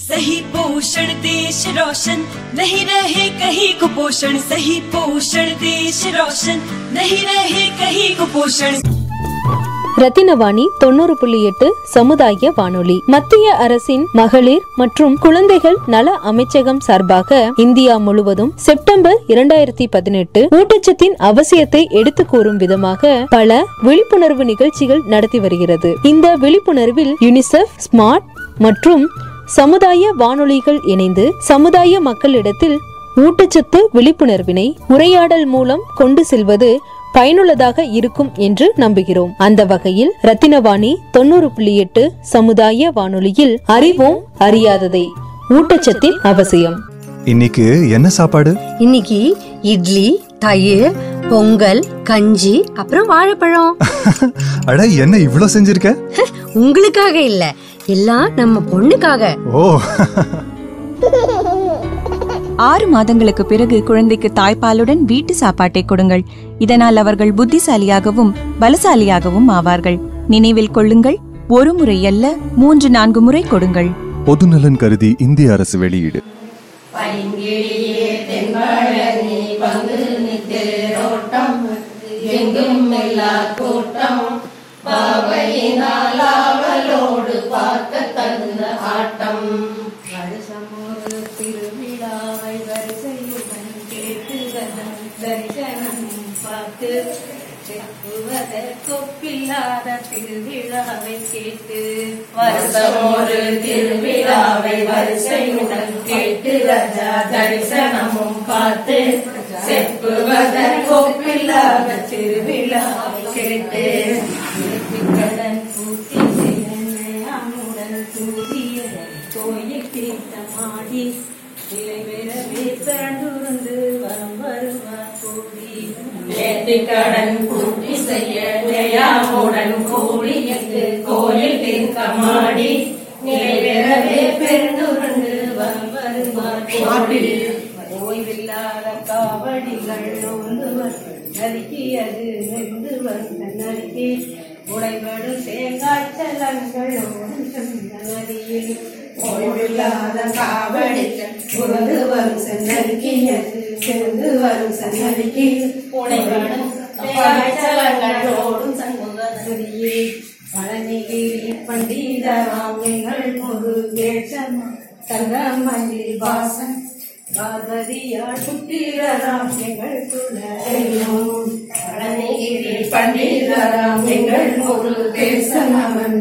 सही पोषण देश रोशन नहीं रहे कहीं कुपोषण सही पोषण देश रोशन नहीं रहे कहीं कुपोषण ரத்தினவாணி தொண்ணூறு புள்ளி எட்டு சமுதாய வானொலி மத்திய அரசின் மகளிர் மற்றும் குழந்தைகள் நல அமைச்சகம் சார்பாக இந்தியா முழுவதும் செப்டம்பர் இரண்டாயிரத்தி பதினெட்டு ஊட்டச்சத்தின் அவசியத்தை எடுத்து கூறும் விதமாக பல விழிப்புணர்வு நிகழ்ச்சிகள் நடத்தி வருகிறது இந்த விழிப்புணர்வில் யுனிசெஃப் ஸ்மார்ட் மற்றும் சமுதாய வானொலிகள் இணைந்து சமுதாய மக்களிடத்தில் ஊட்டச்சத்து விழிப்புணர்வினை உரையாடல் மூலம் கொண்டு செல்வது பயனுள்ளதாக இருக்கும் என்று நம்புகிறோம். அந்த வகையில் ரத்தினவாணி தொண்ணூறு புள்ளி எட்டு சமுதாய வானொலியில் அறிவோம் அறியாததை ஊட்டச்சத்தின் அவசியம். இன்னைக்கு என்ன சாப்பாடு? இன்னைக்கு இட்லி தயிர் பொங்கல் கஞ்சி அப்புறம் வாழைப்பழம். அட என்ன இவ்ளோ செஞ்சிருக்க? உங்களுக்காக இல்ல. எல்லாம் நம்ம பொண்ணுக்காக. ஓ. ஆறு மாதங்களுக்கு பிறகு குழந்தைக்கு தாய்ப்பாலுடன் வீட்டு சாப்பாட்டை கொடுங்கள். இதனால் அவர்கள் புத்திசாலியாகவும் பலசாலியாகவும் ஆவார்கள். நினைவில் கொள்ளுங்கள் ஒரு முறை அல்ல மூன்று நான்கு முறை கொடுங்கள். பொதுநலன் கருதி இந்திய அரசு வெளியீடு. கொப்பில்லாத திருவிழாவை கேட்டு வருஷமொரு திருவிழாவை வரிசையுடன் கேட்டு ரஜா தரிசனமும் பார்த்து செப்புவதன் கொப்பில்லாத திருவிழாவை கேட்டு கடன் கூட்டி செய்ய ஜெயாமுடன் கூடி கோயில் திருக்கமாடி. நிறைவேறவே பெறவே பெருந்துருண்டு வரம் ஓய்வில்லாத காவடிகள் ஒன்று நறுக்கியது நின்று வந்த நறுக்கி. உடைபடும் தேங்காய்ச்சலங்கள் நதியில். ஓய்வில்லாத காவடிகள் உறந்து வரும் நறுக்கியது சென்று வரும் சன்னதிக்கு உடைபடும் தேங்காய்ச்சலங்களோடும் சண்முக நதியில் பழனிகிரி பண்டிதராம் எங்கள் முருகேசன் தங்கமயில் வாசன் பார்வதியார் புத்திரராம் எங்கள் துணையும் பழனிகிரி பண்டிதராம் எங்கள் முருகேசன் அவன்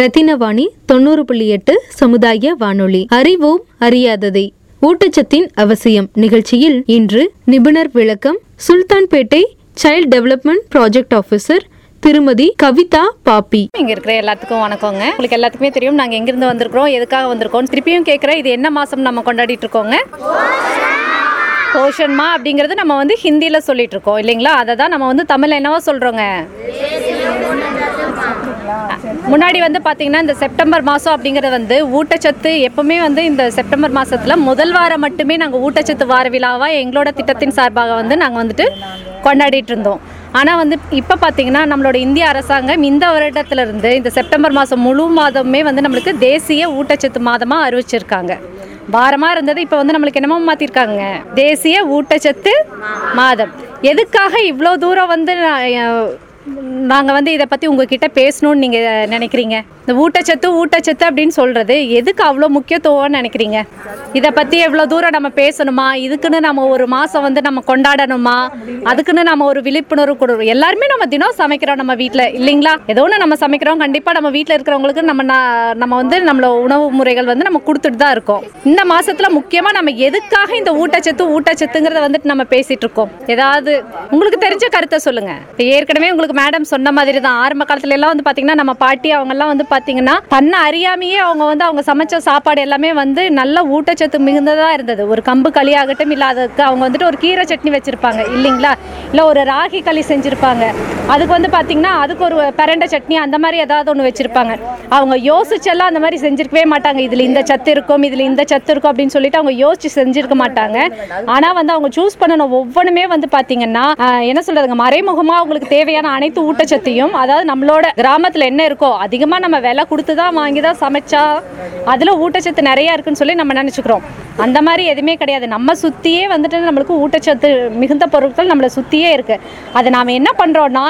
ரத்தினவாணி தொண்ணூறு புள்ளி எட்டு சமுதாய வானொலி. அறிவோம் அறியாததை. ஊட்டச்சத்தின் அவசியம். நிகழ்ச்சியில் இன்று நிபுணர் விளக்கம் Sultanpet child development project officer திருமதி கவிதா பாப்பி. இங்க இருக்கிற எல்லாத்துக்கும் வணக்கங்க. உங்களுக்கு எல்லாத்துக்குமே தெரியும். நாங்க எங்கிருந்து வந்திருக்கிறோம் எதுக்காக வந்திருக்கோம் திருப்பியும் கேட்குறேன் இது என்ன மாசம் நம்ம கொண்டாடிட்டு இருக்கோங்க? போஷன்மா அப்படிங்கிறது நம்ம வந்து ஹிந்தியில் சொல்லிட்டு இருக்கோம். இல்லைங்களா? அதை தான் நம்ம வந்து தமிழ் என்னவா சொல்கிறோங்க முன்னாடி வந்து பார்த்தீங்கன்னா இந்த செப்டம்பர் மாதம் அப்படிங்கிறது வந்து ஊட்டச்சத்து எப்பவுமே வந்து இந்த செப்டம்பர் மாதத்தில் முதல் வாரம் மட்டுமே நாங்கள் ஊட்டச்சத்து வார விழாவாக எங்களோட திட்டத்தின் சார்பாக வந்து நாங்கள் வந்துட்டு கொண்டாடிட்டு இருந்தோம். ஆனால் வந்து இப்போ பார்த்தீங்கன்னா நம்மளோட இந்திய அரசாங்கம் இந்த வருடத்திலிருந்து இந்த செப்டம்பர் மாதம் முழு மாதமே வந்து நம்மளுக்கு தேசிய ஊட்டச்சத்து மாதமாக அறிவிச்சிருக்காங்க. வாரமாக இருந்தது இப்போ வந்து நம்மளுக்கு என்னமோ மாற்றிருக்காங்க தேசிய ஊட்டச்சத்து மாதம். எதுக்காக இவ்வளோ தூரம் வந்து நாங்கள் வந்து இதை பற்றி உங்ககிட்ட பேசணும்னு நீங்கள் நினைக்கிறீங்க? இந்த ஊட்டச்சத்து ஊட்டச்சத்து அப்படின்னு சொல்கிறது எதுக்கு அவ்வளோ முக்கியத்துவம்னு நினைக்கிறீங்க? இதை பற்றி எவ்வளோ தூரம் நம்ம பேசணுமா? இதுக்குன்னு நம்ம ஒரு மாதம் வந்து நம்ம கொண்டாடணுமா? அதுக்குன்னு நம்ம ஒரு விழிப்புணர்வு கொடுக்கணும் எல்லாருமே நம்ம தினம் சமைக்கிறோம் நம்ம வீட்டில் இல்லைங்களா? ஏதோ ஒன்று நம்ம சமைக்கிறோம். கண்டிப்பாக நம்ம வீட்டில் இருக்கிறவங்களுக்கு நம்ம நம்ம வந்து நம்மள உணவு முறைகள் வந்து நம்ம கொடுத்துட்டு தான் இருக்கோம். இந்த மாசத்துல முக்கியமாக நம்ம எதுக்காக இந்த ஊட்டச்சத்து ஊட்டச்சத்துங்கிறத வந்துட்டு நம்ம பேசிட்டு இருக்கோம். ஏதாவது உங்களுக்கு தெரிஞ்ச கருத்தை சொல்லுங்க. ஏற்கனவே உங்களுக்கு மேடம் சொன்ன மாதிரி தான் ஆரம்ப காலத்துல எல்லாம் வந்து பாத்தீங்கன்னா நம்ம பாட்டி அவங்க எல்லாம் வந்து பார்த்தீங்கன்னா தன்னை அறியாமையே அவங்க வந்து அவங்க சமைச்ச சாப்பாடு எல்லாமே வந்து நல்ல ஊட்டச்சத்து மிகுந்ததாக இருந்தது. ஒரு கம்பு களி ஆகட்டும் இல்ல அதுக்கு அவங்க வந்துட்டு ஒரு கீரை சட்னி வச்சுருப்பாங்க இல்லைங்களா? இல்லை ஒரு ராகி களி செஞ்சிருப்பாங்க. அதுக்கு வந்து பார்த்தீங்கன்னா அதுக்கு ஒரு பிரண்டை சட்னி அந்த மாதிரி ஏதாவது ஒன்று வச்சிருப்பாங்க. அவங்க யோசிச்செல்லாம் அந்த மாதிரி செஞ்சிருக்கவே மாட்டாங்க. இதில் இந்த சத்து இருக்கும் இதில் இந்த சத்து இருக்கும் அப்படின்னு சொல்லிட்டு அவங்க யோசிச்சு செஞ்சிருக்க மாட்டாங்க. ஆனா வந்து அவங்க சூஸ் பண்ணன ஒவ்வொன்றுமே வந்து பார்த்தீங்கன்னா என்ன சொல்கிறதுங்க மறைமுகமா அவங்களுக்கு தேவையான அனைத்து ஊட்டச்சத்தையும் அதாவது நம்மளோட கிராமத்தில் என்ன இருக்கோ அதிகமாக நம்ம விலை கொடுத்து தான் வாங்கி தான் சமைச்சா அதில் ஊட்டச்சத்து நிறையா இருக்குன்னு சொல்லி நம்ம நினச்சிக்கிறோம். அந்த மாதிரி எதுவுமே கிடையாது. நம்ம சுற்றியே வந்துட்டு நம்மளுக்கு ஊட்டச்சத்து மிகுந்த பொருட்கள் நம்மளை சுற்றியே இருக்குது அதை நாம் என்ன பண்ணுறோன்னா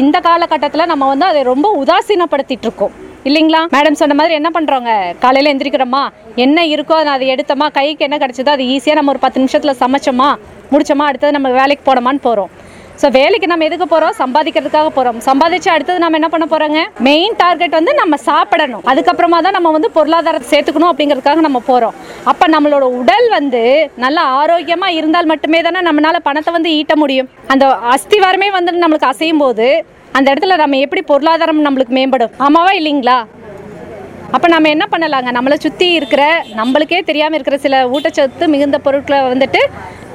இந்த காலகட்டத்தில் நம்ம வந்து அதை ரொம்ப உதாசீனப்படுத்திட்டு இருக்கோம். இல்லைங்களா? மேடம் சொன்ன மாதிரி என்ன பண்ணுறோங்க காலையில் எந்திரிக்கிறோமா? என்ன இருக்கோ அதை அதை எடுத்தோமா? கைக்கு என்ன கிடச்சதோ அது ஈஸியாக நம்ம ஒரு பத்து நிமிஷத்தில் சமைச்சோமா? முடிச்சோமா? அடுத்தது நம்ம வேலைக்கு போனோமான்னு போகிறோம் ஸோ வேலைக்கு நம்ம எதுக்கு போகிறோம் சம்பாதிக்கிறதுக்காக போகிறோம் சம்பாதிச்சு அடுத்தது நம்ம என்ன பண்ண போகிறோங்க மெயின் டார்கெட் வந்து நம்ம சாப்பிடணும். அதுக்கப்புறமா தான் நம்ம வந்து பொருளாதாரத்தை சேர்த்துக்கணும் அப்படிங்கிறதுக்காக நம்ம போகிறோம் அப்போ நம்மளோட உடல் வந்து நல்லா ஆரோக்கியமாக இருந்தால் மட்டுமே தானே நம்மளால் பணத்தை வந்து ஈட்ட முடியும். அந்த அஸ்திவாரமே வந்து நம்மளுக்கு அசையும் போது அந்த இடத்துல நம்ம எப்படி பொருளாதாரம் நம்மளுக்கு மேம்படும்? ஆமாவா இல்லைங்களா? அப்போ நம்ம என்ன பண்ணலாங்க? நம்மளை சுற்றி இருக்கிற நம்மளுக்கே தெரியாமல் இருக்கிற சில ஊட்டச்சத்து மிகுந்த பொருட்களை வந்துட்டு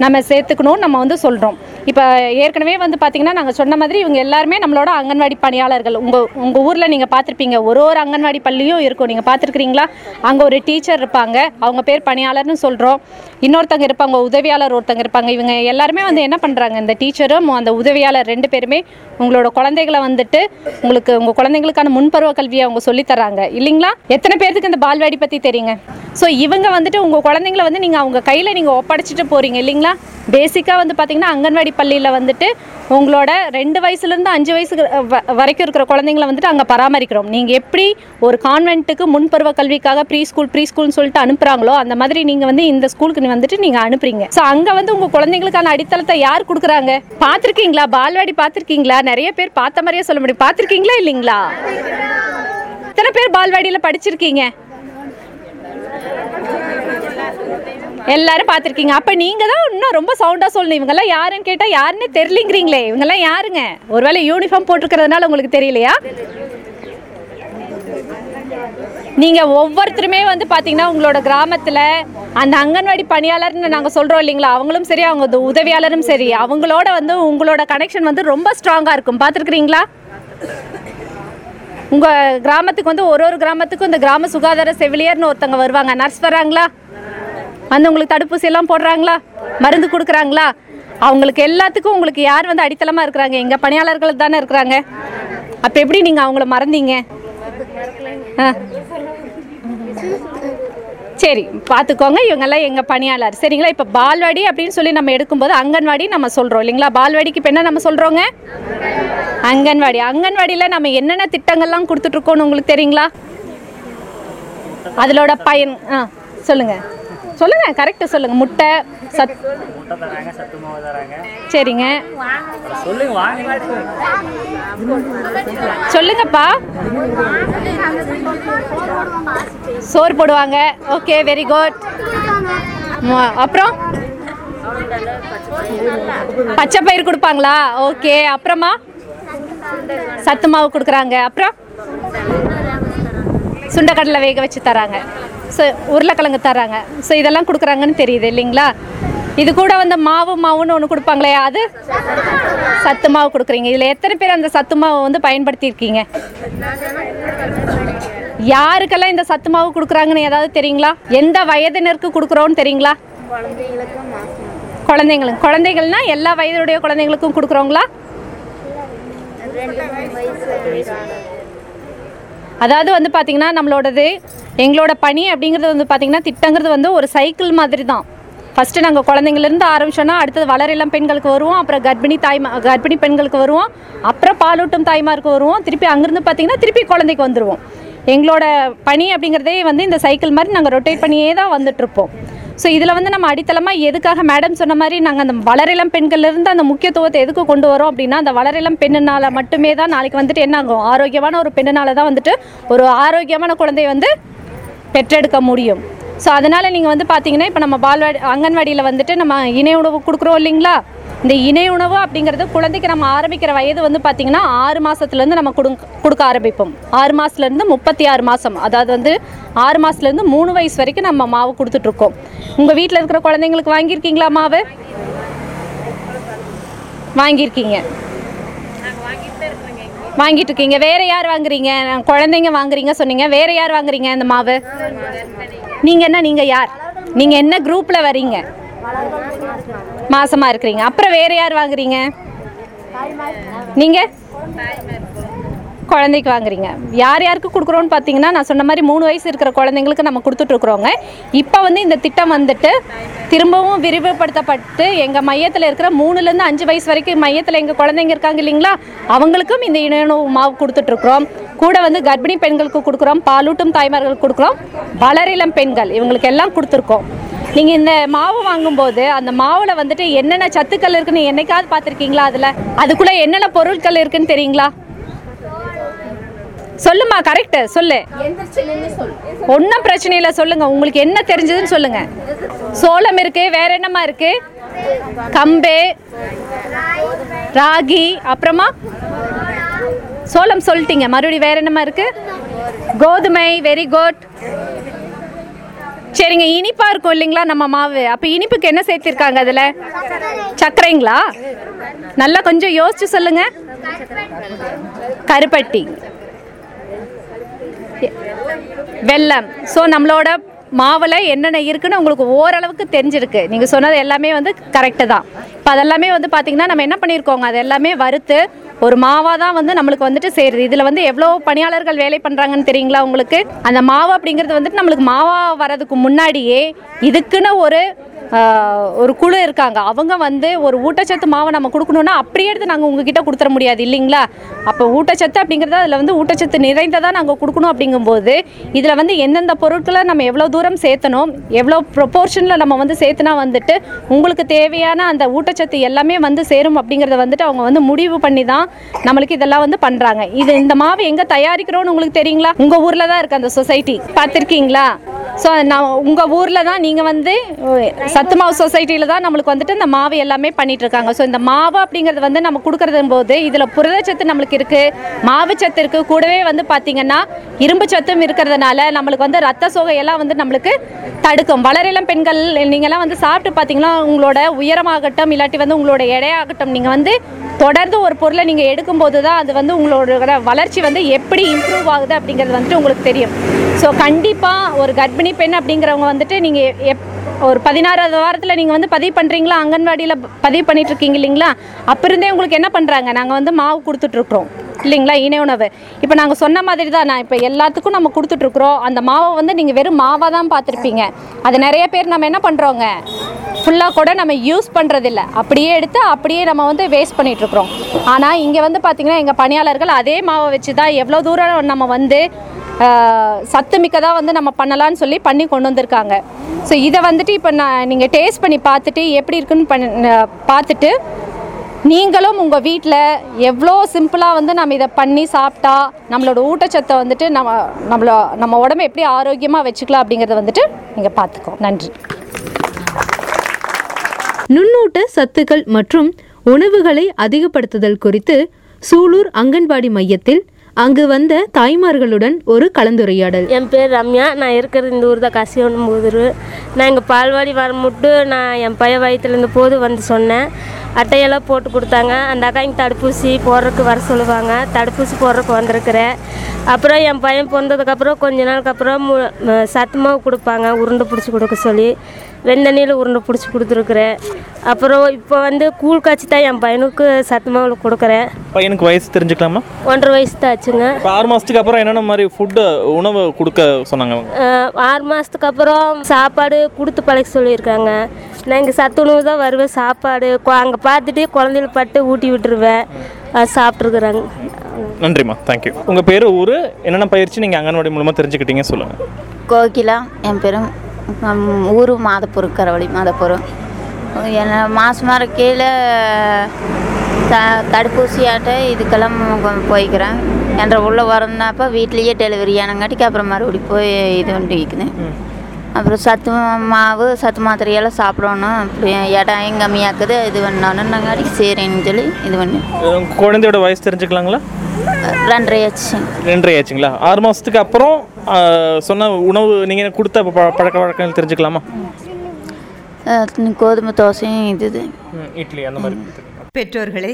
நம்ம சேர்த்துக்கணும்னு நம்ம வந்து சொல்கிறோம் இப்போ ஏற்கனவே வந்து பார்த்திங்கன்னா நாங்கள் சொன்ன மாதிரி இவங்க எல்லாருமே நம்மளோட அங்கன்வாடி பணியாளர்கள். உங்கள் உங்கள் ஊரில் நீங்கள் பார்த்துருப்பீங்க ஒரு ஒரு அங்கன்வாடி பள்ளியும் இருக்கும். நீங்கள் பார்த்துருக்கிறீங்களா அங்கே ஒரு டீச்சர் இருப்பாங்க. அவங்க பேர் பணியாளர்னு சொல்கிறோம் இன்னொருத்தங்க இருப்பாங்க. உதவியாளர் ஒருத்தங்க இருப்பாங்க. இவங்க எல்லாருமே வந்து என்ன பண்ணுறாங்க இந்த டீச்சரும் அந்த உதவியாளர் ரெண்டு பேருமே உங்களோட குழந்தைகளை வந்துட்டு உங்களுக்கு உங்கள் குழந்தைங்களுக்கான முன்பருவ கல்வியை அவங்க சொல்லித் தராங்க இல்லைங்களா? எத்தனை பேர்த்துக்கு இந்த பால்வாடி பற்றி தெரியுங்க? ஸோ இவங்க வந்துட்டு உங்கள் குழந்தைங்கள வந்து நீங்கள் அவங்க கையில் நீங்கள் ஒப்படைச்சிட்டு போகிறீங்க இல்லைங்களா? பேசிக்காக வந்து பார்த்தீங்கன்னா அங்கன்வாடி பள்ளியில் வந்துட்டு உங்களோட ரெண்டு வயசுலேருந்து அஞ்சு வயசு வ- வரைக்கும் இருக்கிற குழந்தைங்கள வந்துட்டு அங்கே பராமரிக்கிறோம். நீங்கள் எப்படி ஒரு கான்வென்ட்டுக்கு முன்பருவ கல்விக்காக ப்ரீ ஸ்கூல் ப்ரீ ஸ்கூல்னு சொல்லிட்டு அனுப்புகிறாங்களோ அந்த மாதிரி நீங்கள் வந்து இந்த ஸ்கூலுக்கு வந்துட்டு நீங்கள் அனுப்புறீங்க. ஸோ அங்கே வந்து உங்கள் குழந்தைங்களுக்கான அடித்தளத்தை யார் கொடுக்குறாங்க? பார்த்துருக்கீங்களா? பால்வாடி பார்த்துருக்கீங்களா? நிறைய பேர் பார்த்த மாதிரியே சொல்ல முடியும். பார்த்துருக்கீங்களா இல்லைங்களா? எத்தனை பேர் பால்வாடியில் படிச்சிருக்கீங்க? எல்லாரும் பார்த்துருக்கீங்க. அப்போ நீங்கள் தான் இன்னும் ரொம்ப சவுண்டாக சொல்லணும். இவங்கெல்லாம் யாருன்னு கேட்டால் யாருன்னே தெரியலிங்கிறீங்களே. இவங்கெல்லாம் யாருங்க? ஒருவேளை யூனிஃபார்ம் போட்டிருக்கிறதுனால உங்களுக்கு தெரியலையா? நீங்கள் ஒவ்வொருத்தருமே வந்து பார்த்தீங்கன்னா உங்களோட கிராமத்தில் அந்த அங்கன்வாடி பணியாளர்னு நாங்கள் சொல்கிறோம் இல்லைங்களா? அவங்களும் சரி அவங்க உதவியாளரும் சரி. அவங்களோட வந்து உங்களோட கனெக்ஷன் வந்து ரொம்ப ஸ்ட்ராங்காக இருக்கும். பார்த்துருக்குறீங்களா? உங்கள் கிராமத்துக்கு வந்து ஒரு ஒரு கிராமத்துக்கும் இந்த கிராம சுகாதார செவிலியர்னு ஒருத்தங்க வருவாங்க. நர்ஸ் வராங்களா? வந்து உங்களுக்கு தடுப்பூசி எல்லாம் போடுறாங்களா? மருந்து கொடுக்குறாங்களா? அவங்களுக்கு எல்லாத்துக்கும் உங்களுக்கு யார் வந்து அடித்தளமாக இருக்கிறாங்க? எங்கள் பணியாளர்கள் தானே இருக்கிறாங்க. அப்போ எப்படி நீங்கள் அவங்கள மறந்தீங்க? ஆ. சரி பார்த்துக்கோங்க இவங்கெல்லாம் எங்கள் பணியாளர். சரிங்களா? இப்போ பால்வாடி அப்படின்னு சொல்லி நம்ம எடுக்கும்போது அங்கன்வாடி நம்ம சொல்கிறோம் இல்லைங்களா? பால்வாடிக்கு இப்போ என்ன நம்ம சொல்கிறோங்க அங்கன்வாடி. அங்கன்வாடியில் நம்ம என்னென்ன திட்டங்கள்லாம் கொடுத்துட்ருக்கோன்னு உங்களுக்கு தெரியுங்களா? அதிலோட பயன் ஆ சொல்லுங்கள் சொல்லுங்கள் கரெக்டாக சொல்லுங்கள் முட்டை சத் சரிங்க. சொல்லுங்க சொல்லுங்கப்பா. சோறு போடுவாங்க. ஓகே வெரி குட் அப்புறம்? பச்சை பயிர் கொடுப்பாங்களா? ஓகே அப்புறமா? சத்து மாவு கொடுக்குறாங்க. அப்புறம்? சுண்டக்கடலை வேக வச்சு தராங்க. ஸோ உருளைக்கிழங்கு தராங்க ஸோ இதெல்லாம் கொடுக்குறாங்கன்னு தெரியுது இல்லைங்களா? இது கூட வந்து மாவு மாவுன்னு ஒன்று கொடுப்பாங்களே அது? சத்து மாவு கொடுக்குறீங்க. இதில் எத்தனை பேர் அந்த சத்து மாவை வந்து பயன்படுத்தியிருக்கீங்க? யாருக்கெல்லாம் இந்த சத்து மாவு கொடுக்குறாங்கன்னு ஏதாவது தெரியுங்களா? எந்த வயதினருக்கு கொடுக்குறோன்னு தெரியுங்களா? குழந்தைங்களுக்கு குழந்தைகள்னா எல்லா வயதுடைய குழந்தைங்களுக்கும் கொடுக்குறோங்களா? அதாவது வந்து பார்த்திங்கன்னா நம்மளோடது எங்களோட பணி அப்படிங்கிறது வந்து பார்த்திங்கன்னா திட்டங்கிறது வந்து ஒரு சைக்கிள் மாதிரி தான் ஃபஸ்ட்டு நாங்கள் குழந்தைங்கலேருந்து ஆரம்பிச்சோன்னா அடுத்தது வளரெல்லாம் பெண்களுக்கு வருவோம். அப்புறம் கர்ப்பிணி தாய்மா கர்ப்பிணி பெண்களுக்கு வருவோம். அப்புறம் பாலூட்டும் தாய்மாருக்கு வருவோம். திருப்பி அங்கேருந்து பார்த்திங்கன்னா திருப்பி குழந்தைக்கு வந்துடுவோம் எங்களோட பணி அப்படிங்கிறதே வந்து இந்த சைக்கிள் மாதிரி நாங்கள் ரொட்டேட் பண்ணியே தான் வந்துட்டுருப்போம் ஸோ இதில் வந்து நம்ம அடித்தளமாக எதுக்காக மேடம் சொன்ன மாதிரி நாங்கள் அந்த வளரிளம் பெண்கள்லேருந்து அந்த முக்கியத்துவத்தை எதுக்கு கொண்டு வரோம் அப்படின்னா அந்த வளரிளம் பெண்ணுனால் மட்டுமே தான் நாளைக்கு வந்துட்டு என்ன ஆகும்? ஆரோக்கியமான ஒரு பெண்ணுனால தான் வந்துட்டு ஒரு ஆரோக்கியமான குழந்தைய வந்து பெற்றெடுக்க முடியும். ஸோ அதனால் நீங்கள் வந்து பார்த்தீங்கன்னா இப்போ நம்ம பால்வாடி அங்கன்வாடியில் வந்துட்டு நம்ம இணை உணவு கொடுக்குறோம் இல்லைங்களா? இந்த இணை உணவு அப்படிங்கிறது குழந்தைக்கு நம்ம ஆரம்பிக்கிற வயது வந்து பார்த்திங்கன்னா ஆறு மாதத்துலேருந்து நம்ம கொடுக்க கொடுக்க ஆரம்பிப்போம். ஆறு மாதத்துலேருந்து முப்பத்தி ஆறு மாதம் அதாவது வந்து ஆறு மாதத்துலேருந்து மூணு வயசு வரைக்கும் நம்ம மாவு கொடுத்துட்ருக்கோம். உங்கள் வீட்டில் இருக்கிற குழந்தைங்களுக்கு வாங்கியிருக்கீங்களா மாவு? வாங்கியிருக்கீங்க. வாங்கிட்டு இருக்கீங்க வேற யார் வாங்குறீங்க? குழந்தைங்க வாங்குறீங்க சொன்னீங்க. வேற யார் வாங்குறீங்க இந்த மாவு? நீங்க என்ன நீங்க யார்? நீங்க என்ன குரூப்ல வரீங்க மாசமா இருக்கிறீங்க. அப்புறம் வேற யார் வாங்குறீங்க? நீங்க? குழந்தைக்கு வாங்குறீங்க. யார் யாருக்கு கொடுக்குறோன்னு பார்த்தீங்கன்னா நான் சொன்ன மாதிரி மூணு வயசு இருக்கிற குழந்தைங்களுக்கு நம்ம கொடுத்துட்ருக்குறோங்க இப்போ வந்து இந்த திட்டம் வந்துட்டு திரும்பவும் விரிவுபடுத்தப்பட்டு எங்கள் மையத்தில் இருக்கிற மூணுலேருந்து அஞ்சு வயசு வரைக்கும் மையத்தில் எங்கள் குழந்தைங்க இருக்காங்க இல்லைங்களா? அவங்களுக்கும் இந்த இணையணவு மாவு கொடுத்துட்ருக்குறோம் கூட வந்து கர்ப்பிணி பெண்களுக்கு கொடுக்குறோம் பாலூட்டும் தாய்மார்களுக்கு கொடுக்குறோம். வளரிளம் பெண்கள் இவங்களுக்கு எல்லாம் கொடுத்துருக்கோம். நீங்கள் இந்த மாவு வாங்கும்போது அந்த மாவில் வந்துட்டு என்னென்ன சத்துக்கள் இருக்குன்னு என்னைக்காவது பார்த்துருக்கீங்களா அதில்? அதுக்குள்ளே என்னென்ன பொருட்கள் இருக்குன்னு தெரியுங்களா? சொல்லுமா கரெக்ட் சொல்லு. ஒன்றும் பிரச்சனை இல்லை சொல்லுங்க. உங்களுக்கு என்ன தெரிஞ்சதுன்னு சொல்லுங்க. சோளம் இருக்கு வேற என்னமா இருக்கு? கம்பு ராகி அப்புறமா? சோளம் சொல்லிட்டீங்க. மறுபடியும் வேற என்னமா இருக்கு? கோதுமை வெரி குட் சரிங்க இனிப்பா இருக்கும் இல்லைங்களா நம்ம மாவு? அப்ப இனிப்புக்கு என்ன சேர்த்திருக்காங்க அதுல? சர்க்கரைங்களா? நல்லா கொஞ்சம் யோசிச்சு சொல்லுங்க. கருப்பட்டி. வெல்லம். ஸோ நம்மளோட மாவில் என்னென்ன இருக்குன்னு உங்களுக்கு ஓரளவுக்கு தெரிஞ்சிருக்கு. நீங்கள் சொன்னது எல்லாமே வந்து கரெக்டு தான். இப்போ அதெல்லாமே வந்து பார்த்திங்கன்னா நம்ம என்ன பண்ணியிருக்கோங்க அது எல்லாமே வறுத்து ஒரு மாவாக தான் வந்து நம்மளுக்கு வந்துட்டு சேருது. இதில் வந்து எவ்வளோ பணியாளர்கள் வேலை பண்ணுறாங்கன்னு தெரியுங்களா உங்களுக்கு? அந்த மாவு அப்படிங்கிறது வந்துட்டு நம்மளுக்கு மாவாக வரதுக்கு முன்னாடியே இதுக்குன்னு ஒரு ஒரு குழு இருக்காங்க. அவங்க வந்து ஒரு ஊட்டச்சத்து மாவை நம்ம கொடுக்கணுன்னா அப்படியே எடுத்து நாங்கள் உங்ககிட்ட கொடுத்துட முடியாது இல்லைங்களா? அப்போ ஊட்டச்சத்து அப்படிங்கிறது அதில் வந்து ஊட்டச்சத்து நிறைந்ததாக நாங்கள் கொடுக்கணும் அப்படிங்கும்போது இதில் வந்து எந்தெந்த பொருட்களை நம்ம எவ்வளோ தூரம் சேர்த்தணும். எவ்வளோ ப்ரொப்போர்ஷனில் நம்ம வந்து சேர்த்துனா வந்துட்டு உங்களுக்கு தேவையான அந்த ஊட்டச்சத்து எல்லாமே வந்து சேரும் அப்படிங்கிறத வந்துட்டு அவங்க வந்து முடிவு பண்ணி தான் நம்மளுக்கு இதெல்லாம் வந்து பண்ணுறாங்க இது இந்த மாவு எங்கே தயாரிக்கிறோன்னு உங்களுக்கு தெரியுங்களா? உங்கள் ஊரில் தான் இருக்குது அந்த சொசைட்டி. பார்த்துருக்கீங்களா? ஸோ நான் உங்கள் ஊரில் தான் நீங்கள் வந்து சத்து மாவு சொசைட்டியில் தான் நம்மளுக்கு வந்துட்டு இந்த மாவு எல்லாமே பண்ணிகிட்ருக்காங்க இருக்காங்க. ஸோ இந்த மாவு அப்படிங்கிறது வந்து நம்ம கொடுக்குறது போது இதில் புரதச்சத்து நம்மளுக்கு இருக்குது மாவு சத்து இருக்குது கூடவே வந்து பார்த்தீங்கன்னா இரும்பு சத்தும் இருக்கிறதுனால நம்மளுக்கு வந்து ரத்த சோகையெல்லாம் வந்து நம்மளுக்கு தடுக்கும். வளரிளம் பெண்கள் நீங்கள்லாம் வந்து சாப்பிட்டு பார்த்தீங்கன்னா உங்களோட உயரமாகட்டும் இல்லாட்டி வந்து உங்களோட எடையாகட்டும் நீங்கள் வந்து தொடர்ந்து ஒரு பொருளை நீங்கள் எடுக்கும்போது தான் அது வந்து உங்களோட வளர்ச்சி வந்து எப்படி இம்ப்ரூவ் ஆகுது அப்படிங்கிறது வந்துட்டு உங்களுக்கு தெரியும். ஸோ கண்டிப்பாக ஒரு கர்ப்பிணி பெண் அப்படிங்கிறவங்க வந்துட்டு நீங்கள் எப் ஒரு பதினாறாவது வாரத்தில் நீங்கள் வந்து பதிவு பண்ணுறீங்களா அங்கன்வாடியில் பதிவு பண்ணிட்டு இருக்கீங்க இல்லைங்களா? அப்போ இருந்தே உங்களுக்கு என்ன பண்ணுறாங்க நாங்கள் வந்து மாவு கொடுத்துட்ருக்குறோம் இல்லைங்களா? இணை உணவு. இப்போ நாங்கள் சொன்ன மாதிரி தான் நான் இப்போ எல்லாத்துக்கும் நம்ம கொடுத்துட்ருக்குறோம் அந்த மாவை வந்து நீங்கள் வெறும் மாவாக தான் பார்த்துருப்பீங்க. அது நிறைய பேர் நம்ம என்ன பண்ணுறோங்க ஃபுல்லாக கூட நம்ம யூஸ் பண்ணுறதில்ல அப்படியே எடுத்து அப்படியே நம்ம வந்து வேஸ்ட் பண்ணிகிட்ருக்குறோம் ஆனால் இங்கே வந்து பார்த்திங்கன்னா எங்கள் பணியாளர்கள் அதே மாவை வச்சு தான் எவ்வளோ தூரம் நம்ம வந்து சத்துமிக்கதாக வந்து நம்ம பண்ணலான்னு சொல்லி பண்ணி கொண்டு வந்திருக்காங்க. ஸோ இதை வந்துட்டு இப்போ நான் நீங்கள் டேஸ்ட் பண்ணி பார்த்துட்டு எப்படி இருக்குன்னு பண் பார்த்துட்டு நீங்களும் உங்கள் வீட்டில் எவ்வளோ சிம்பிளாக வந்து நம்ம இதை பண்ணி சாப்பிட்டா நம்மளோட ஊட்டச்சத்தை வந்துட்டு நம்ம நம்மள நம்ம உடம்ப எப்படி ஆரோக்கியமாக வச்சுக்கலாம் அப்படிங்கிறத வந்துட்டு நீங்கள் பார்த்துக்கோ. நன்றி. நுண்ணூட்ட சத்துக்கள் மற்றும் உணவுகளை அதிகப்படுத்துதல் குறித்து சூலூர் அங்கன்வாடி மையத்தில் அங்கு வந்த தாய்மார்களுடன் ஒரு கலந்துரையாடல். என் பேர் ரம்யா. நான் இருக்கிறது இந்த ஊர் தான் கசியோன்னு முதுரு. நான் இங்கே பால்வாடி வரமுட்டு நான் என் பையன் வயிற்றுல இருந்த போது வந்து சொன்னேன். அட்டையெல்லாம் போட்டு கொடுத்தாங்க. அந்த அக்கா இங்கே தடுப்பூசி போடுறதுக்கு வர சொல்லுவாங்க. தடுப்பூசி போடுறதுக்கு வந்திருக்கிறேன். அப்புறம் என் பையன் பிறந்ததுக்கப்புறம் கொஞ்ச நாளுக்கு அப்புறம் மு ம- சத்து மாவு கொடுப்பாங்க. உருண்டை பிடிச்சி கொடுக்க சொல்லி. வெந்தண்ணியில் உருண்டை பிடிச்சி கொடுத்துருக்குறேன். அப்புறம் இப்போ வந்து கூழ் காய்ச்சி தான் என் பையனுக்கு சத்து மாவில் கொடுக்குறேன். பையனுக்கு வயசு தெரிஞ்சுக்கலாமா? ஒன்றரை வயசு தான் ஆச்சுங்க. ஆறு மாதத்துக்கு அப்புறம் என்னென்ன மாதிரி ஃபுட்டு உணவு கொடுக்க சொன்னாங்க ஆறு மாதத்துக்கு அப்புறம் சாப்பாடு கொடுத்து பழக்க சொல்லியிருக்காங்க. நான் இங்கே சத்துணவு தான் வருவேன். சாப்பாடு அங்கே பார்த்துட்டு குழந்தைகள் பட்டு ஊட்டி விட்டுருவேன். சாப்பிட்ருக்குறாங்க நன்றிம்மா. தேங்க்யூ உங்கள் பேர் ஊர் என்னென்ன பயிற்சி நீங்கள் அங்கன்வாடி மூலமாக தெரிஞ்சுக்கிட்டீங்க சொல்லுங்கள் கோகிலா என் பேரும் ஊரு மாதப்பூர் கரவழி மாதப்பூர். என்ன மாதமாக இருக்கையில் த தடுப்பூசியாட்ட இதுக்கெல்லாம் கொ- போய்க்கிறேன். என்ற உள்ள வரணுனாப்பா வீட்லேயே டெலிவரி ஆனங்காட்டிக்கு அப்புறம் மறுபடியும் போய் இது பண்ணிக்குது அப்புறம் சத்து மாவு சத்து மாத்திரையெல்லாம் சாப்பிடணும். அப்படி இடம் கம்மியாக்குது இது பண்ணணுன்னாங்காட்டிக்கு சரின்னு சொல்லி இது பண்ணி. குழந்தையோட வயசு தெரிஞ்சுக்கலாங்களா? ரெண்டரை ஆச்சு. ரெண்டரை ஆச்சுங்களா? ஆறு மாதத்துக்கு அப்புறம் சொன்ன உணவு நீங்கள் கொடுத்த பழக்க வழக்கங்கள் தெரிஞ்சுக்கலாமா? கோதுமை தோசையும் இது இட்லி அந்த மாதிரி பெற்றோர்களே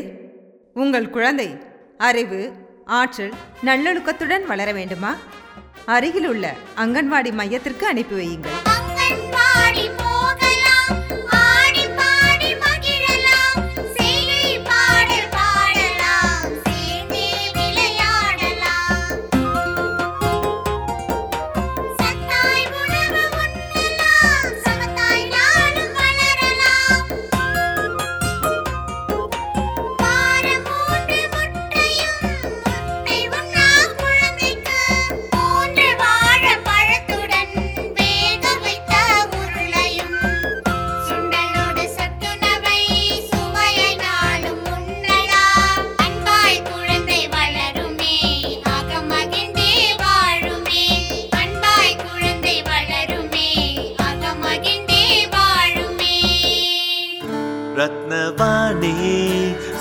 உங்கள் குழந்தை அறிவு ஆற்றல் நல்லொழுக்கத்துடன் வளர வேண்டுமா? அருகிலுள்ள அங்கன்வாடி மையத்திற்கு அனுப்பி வையுங்கள்.